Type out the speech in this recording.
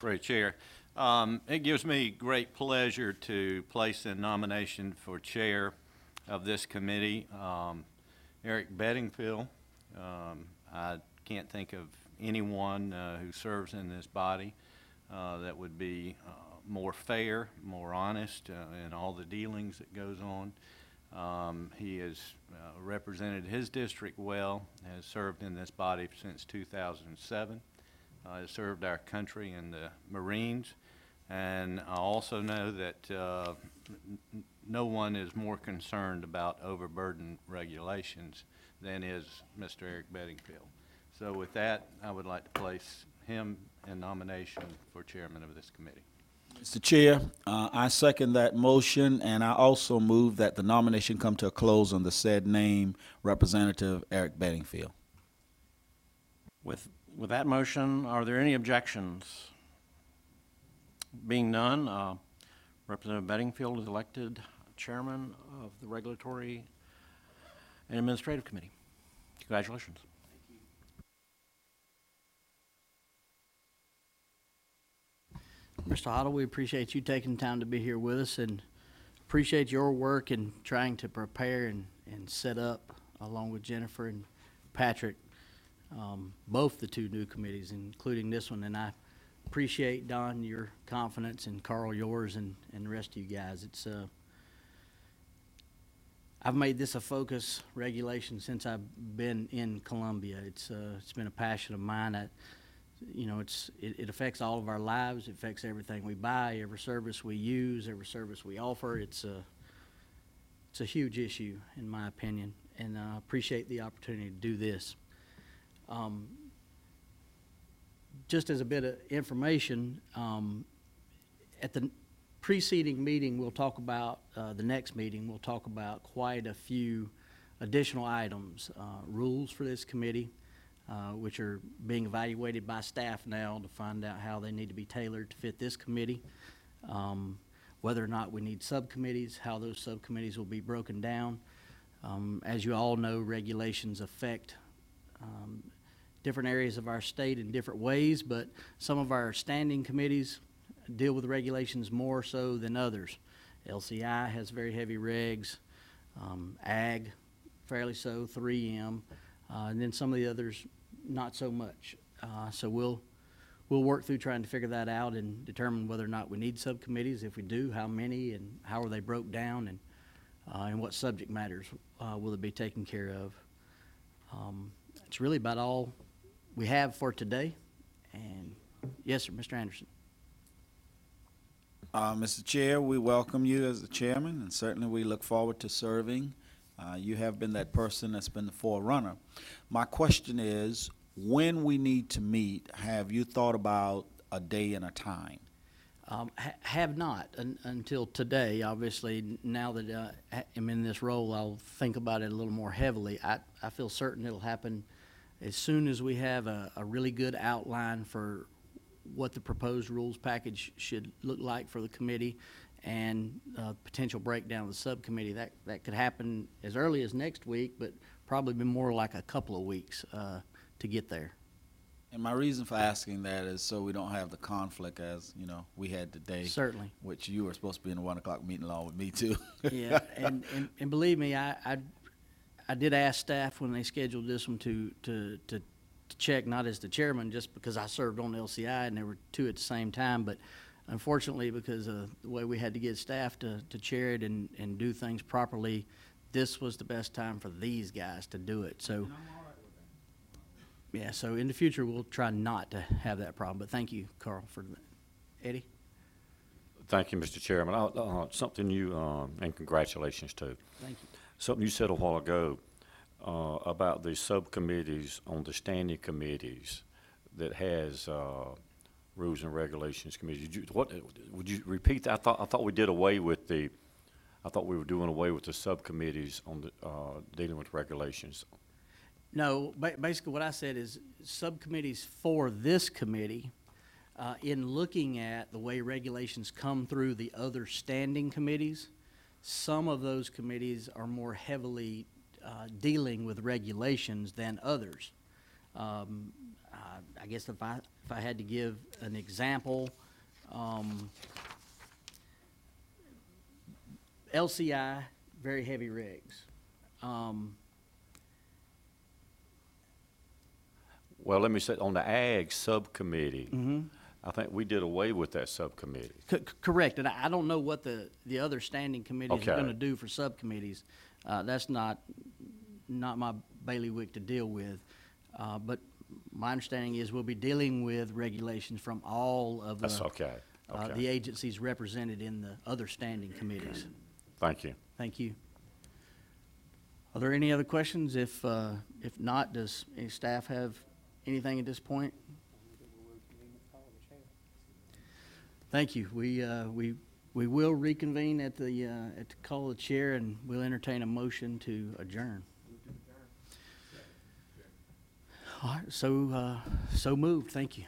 Great Chair. Um, It gives me great pleasure to place in nomination for Chair of this committee, um, Eric Bedingfield. Um, I can't think of anyone uh, who serves in this body uh, that would be uh, more fair, more honest uh, in all the dealings that goes on. Um, He has uh, represented his district well, has served in this body since 2007 uh, has served our country in the Marines. And I also know that uh, n- n- no one is more concerned about overburden regulations than is Mr. Eric Bedingfield. So with that, I would like to place him in nomination for chairman of this committee. Mr. Chair, uh, I second that motion, and I also move that the nomination come to a close on the said name, Representative Eric Bedingfield. With, with that motion, are there any objections? Being none, uh, Representative Bedingfield is elected chairman of the Regulatory and Administrative Committee. Congratulations. Mr. Otto, we appreciate you taking time to be here with us and appreciate your work in trying to prepare and, and set up, along with Jennifer and Patrick, um, both the two new committees, including this one. And I appreciate, Don, your confidence and Carl, yours, and, and the rest of you guys. It's, uh, I've made this a focus regulation since I've been in Columbia. It's, uh, it's been a passion of mine. I, you know, it's, it, it affects all of our lives. It affects everything we buy, every service we use, every service we offer. It's a, it's a huge issue, in my opinion, and I appreciate the opportunity to do this. Um, just as a bit of information, um, at the preceding meeting, we'll talk about, uh, the next meeting, we'll talk about quite a few additional items, uh, rules for this committee, uh, which are being evaluated by staff now to find out how they need to be tailored to fit this committee. Um, whether or not we need subcommittees, how those subcommittees will be broken down. Um, as you all know, regulations affect um, different areas of our state in different ways, but some of our standing committees deal with regulations more so than others. LCI has very heavy regs, um, ag fairly so, 3M, uh, and then some of the others not so much. Uh, so we'll we'll work through trying to figure that out and determine whether or not we need subcommittees. If we do, how many and how are they broke down, and uh, and what subject matters uh, will it be taken care of. Um, it's really about all we have for today. And yes, sir, Mr. Anderson. Uh, Mr. Chair, we welcome you as the chairman, and certainly we look forward to serving. Uh, you have been that person that's been the forerunner. My question is, when we need to meet, have you thought about a day and a time? Um, ha- have not un- until today. Obviously, n- now that uh, ha- I'm in this role, I'll think about it a little more heavily. I, I feel certain it'll happen as soon as we have a, a really good outline for what the proposed rules package should look like for the committee and uh, potential breakdown of the subcommittee. That, that could happen as early as next week, but probably be more like a couple of weeks uh, to get there. And my reason for asking that is so we don't have the conflict as, you know, we had today. Certainly. Which you were supposed to be in the one o'clock meeting along with me too. Yeah, and, and, and believe me, I, I, I did ask staff when they scheduled this one to, to, to, to check, not as the chairman, just because I served on the LCI and there were two at the same time, but unfortunately, because of the way we had to get staff to, to chair it and, and do things properly, this was the best time for these guys to do it, so. Yeah, so in the future, we'll try not to have that problem, but thank you, Carl, for that. Eddie? Thank you, Mr. Chairman. Uh, uh, Something you, um, and congratulations too. Thank you. Something you said a while ago uh, about the subcommittees on the standing committees that has uh, rules and regulations committees. Did you- What, would you repeat that? I thought, I thought we did away with the, I thought we were doing away with the subcommittees on the, uh, dealing with regulations. No, ba- basically what I said is subcommittees for this committee, uh, in looking at the way regulations come through the other standing committees, some of those committees are more heavily, uh, dealing with regulations than others. Um, uh, I guess if I, if if I had to give an example, um, LCI, very heavy rigs. Um, Well, let me say, on the ag subcommittee, Mm-hmm. I think we did away with that subcommittee. c- Correct, and I I don't know what the, the other standing committees are Okay. gonna do for subcommittees. Uh, that's not, not my bailiwick to deal with. Uh, but my understanding is we'll be dealing with regulations from all of the. That's okay, uh, okay. the agencies represented in the other standing committees. Thank you. Thank you. Are there any other questions? If, uh, if not, does any staff have anything at this point? Thank you. We, uh, we, we will reconvene at the, uh, at the call of the chair, and we'll entertain a motion to adjourn. All right, so, uh, so moved. Thank you.